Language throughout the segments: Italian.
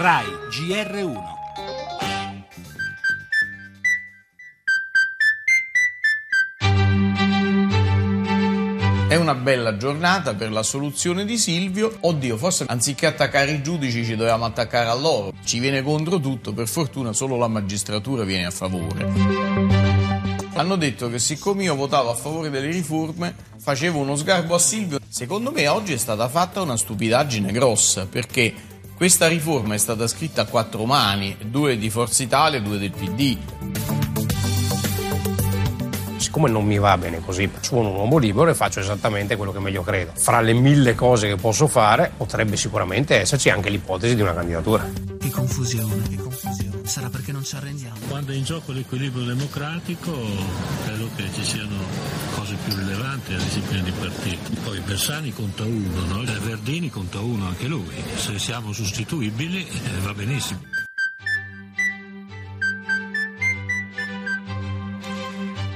RAI GR1 È una bella giornata per la soluzione di Silvio. Oddio, forse anziché attaccare i giudici ci dovevamo attaccare a loro. Ci viene contro tutto, per fortuna solo la magistratura viene a favore. Hanno detto che siccome io votavo a favore delle riforme, facevo uno sgarbo a Silvio. Secondo me oggi è stata fatta una stupidaggine grossa, perché questa riforma è stata scritta a quattro mani, due di Forza Italia e due del PD siccome non mi va bene così, sono un uomo libero e faccio esattamente quello che meglio credo. Fra le mille cose che posso fare, potrebbe sicuramente esserci anche l'ipotesi di una candidatura. Che confusione, che confusione. Sarà perché non ci arrendiamo. Quando è in gioco l'equilibrio democratico, credo che ci siano cose più rilevanti alla disciplina di partito. Poi Bersani conta uno, no? Verdini conta uno anche lui. Se siamo sostituibili eh, va benissimo.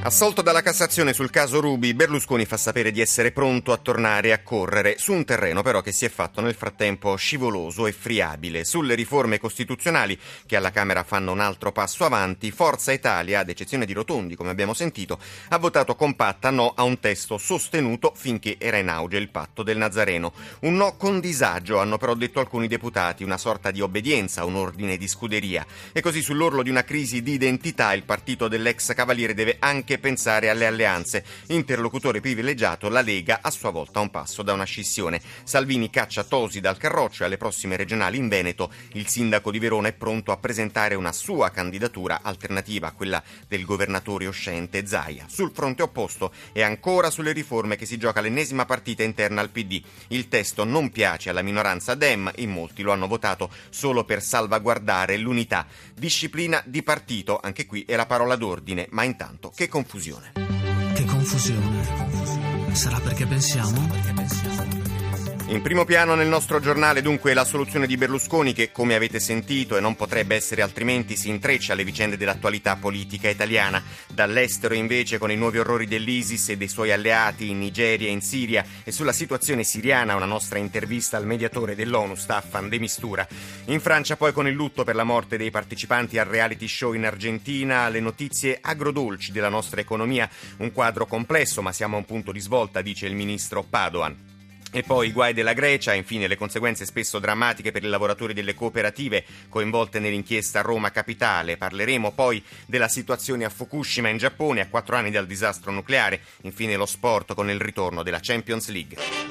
Assolto dalla Cassazione sul caso Rubi, Berlusconi fa sapere di essere pronto a tornare a correre su un terreno però che si è fatto nel frattempo scivoloso e friabile. Sulle riforme costituzionali che alla Camera fanno un altro passo avanti, Forza Italia, ad eccezione di Rotondi, come abbiamo sentito, ha votato compatta no a un testo sostenuto finché era in auge il patto del Nazareno. Un no con disagio, hanno però detto alcuni deputati, una sorta di obbedienza un ordine di scuderia. E così sull'orlo di una crisi di identità il partito dell'ex Cavaliere deve anche anche pensare alle alleanze. Interlocutore privilegiato, la Lega a sua volta un passo da una scissione. Salvini caccia Tosi dal carroccio e alle prossime regionali in Veneto il sindaco di Verona è pronto a presentare una sua candidatura alternativa a quella del governatore uscente Zaia. Sul fronte opposto e ancora sulle riforme che si gioca l'ennesima partita interna al PD. Il testo non piace alla minoranza Dem, in molti lo hanno votato solo per salvaguardare l'unità. Disciplina di partito, anche qui è la parola d'ordine, ma intanto che confusione. Che confusione. Sarà perché pensiamo? In primo piano nel nostro giornale dunque la soluzione di Berlusconi che, come avete sentito e non potrebbe essere altrimenti, si intreccia alle vicende dell'attualità politica italiana. Dall'estero invece con i nuovi orrori dell'ISIS e dei suoi alleati in Nigeria e in Siria e sulla situazione siriana una nostra intervista al mediatore dell'ONU Staffan De Mistura. In Francia poi con il lutto per la morte dei partecipanti al reality show in Argentina, le notizie agrodolci della nostra economia, un quadro complesso ma siamo a un punto di svolta, dice il ministro Padoan. E poi i guai della Grecia, infine le conseguenze spesso drammatiche per i lavoratori delle cooperative coinvolte nell'inchiesta Roma Capitale. Parleremo poi della situazione a Fukushima in Giappone a quattro anni dal disastro nucleare. Infine lo sport con il ritorno della Champions League.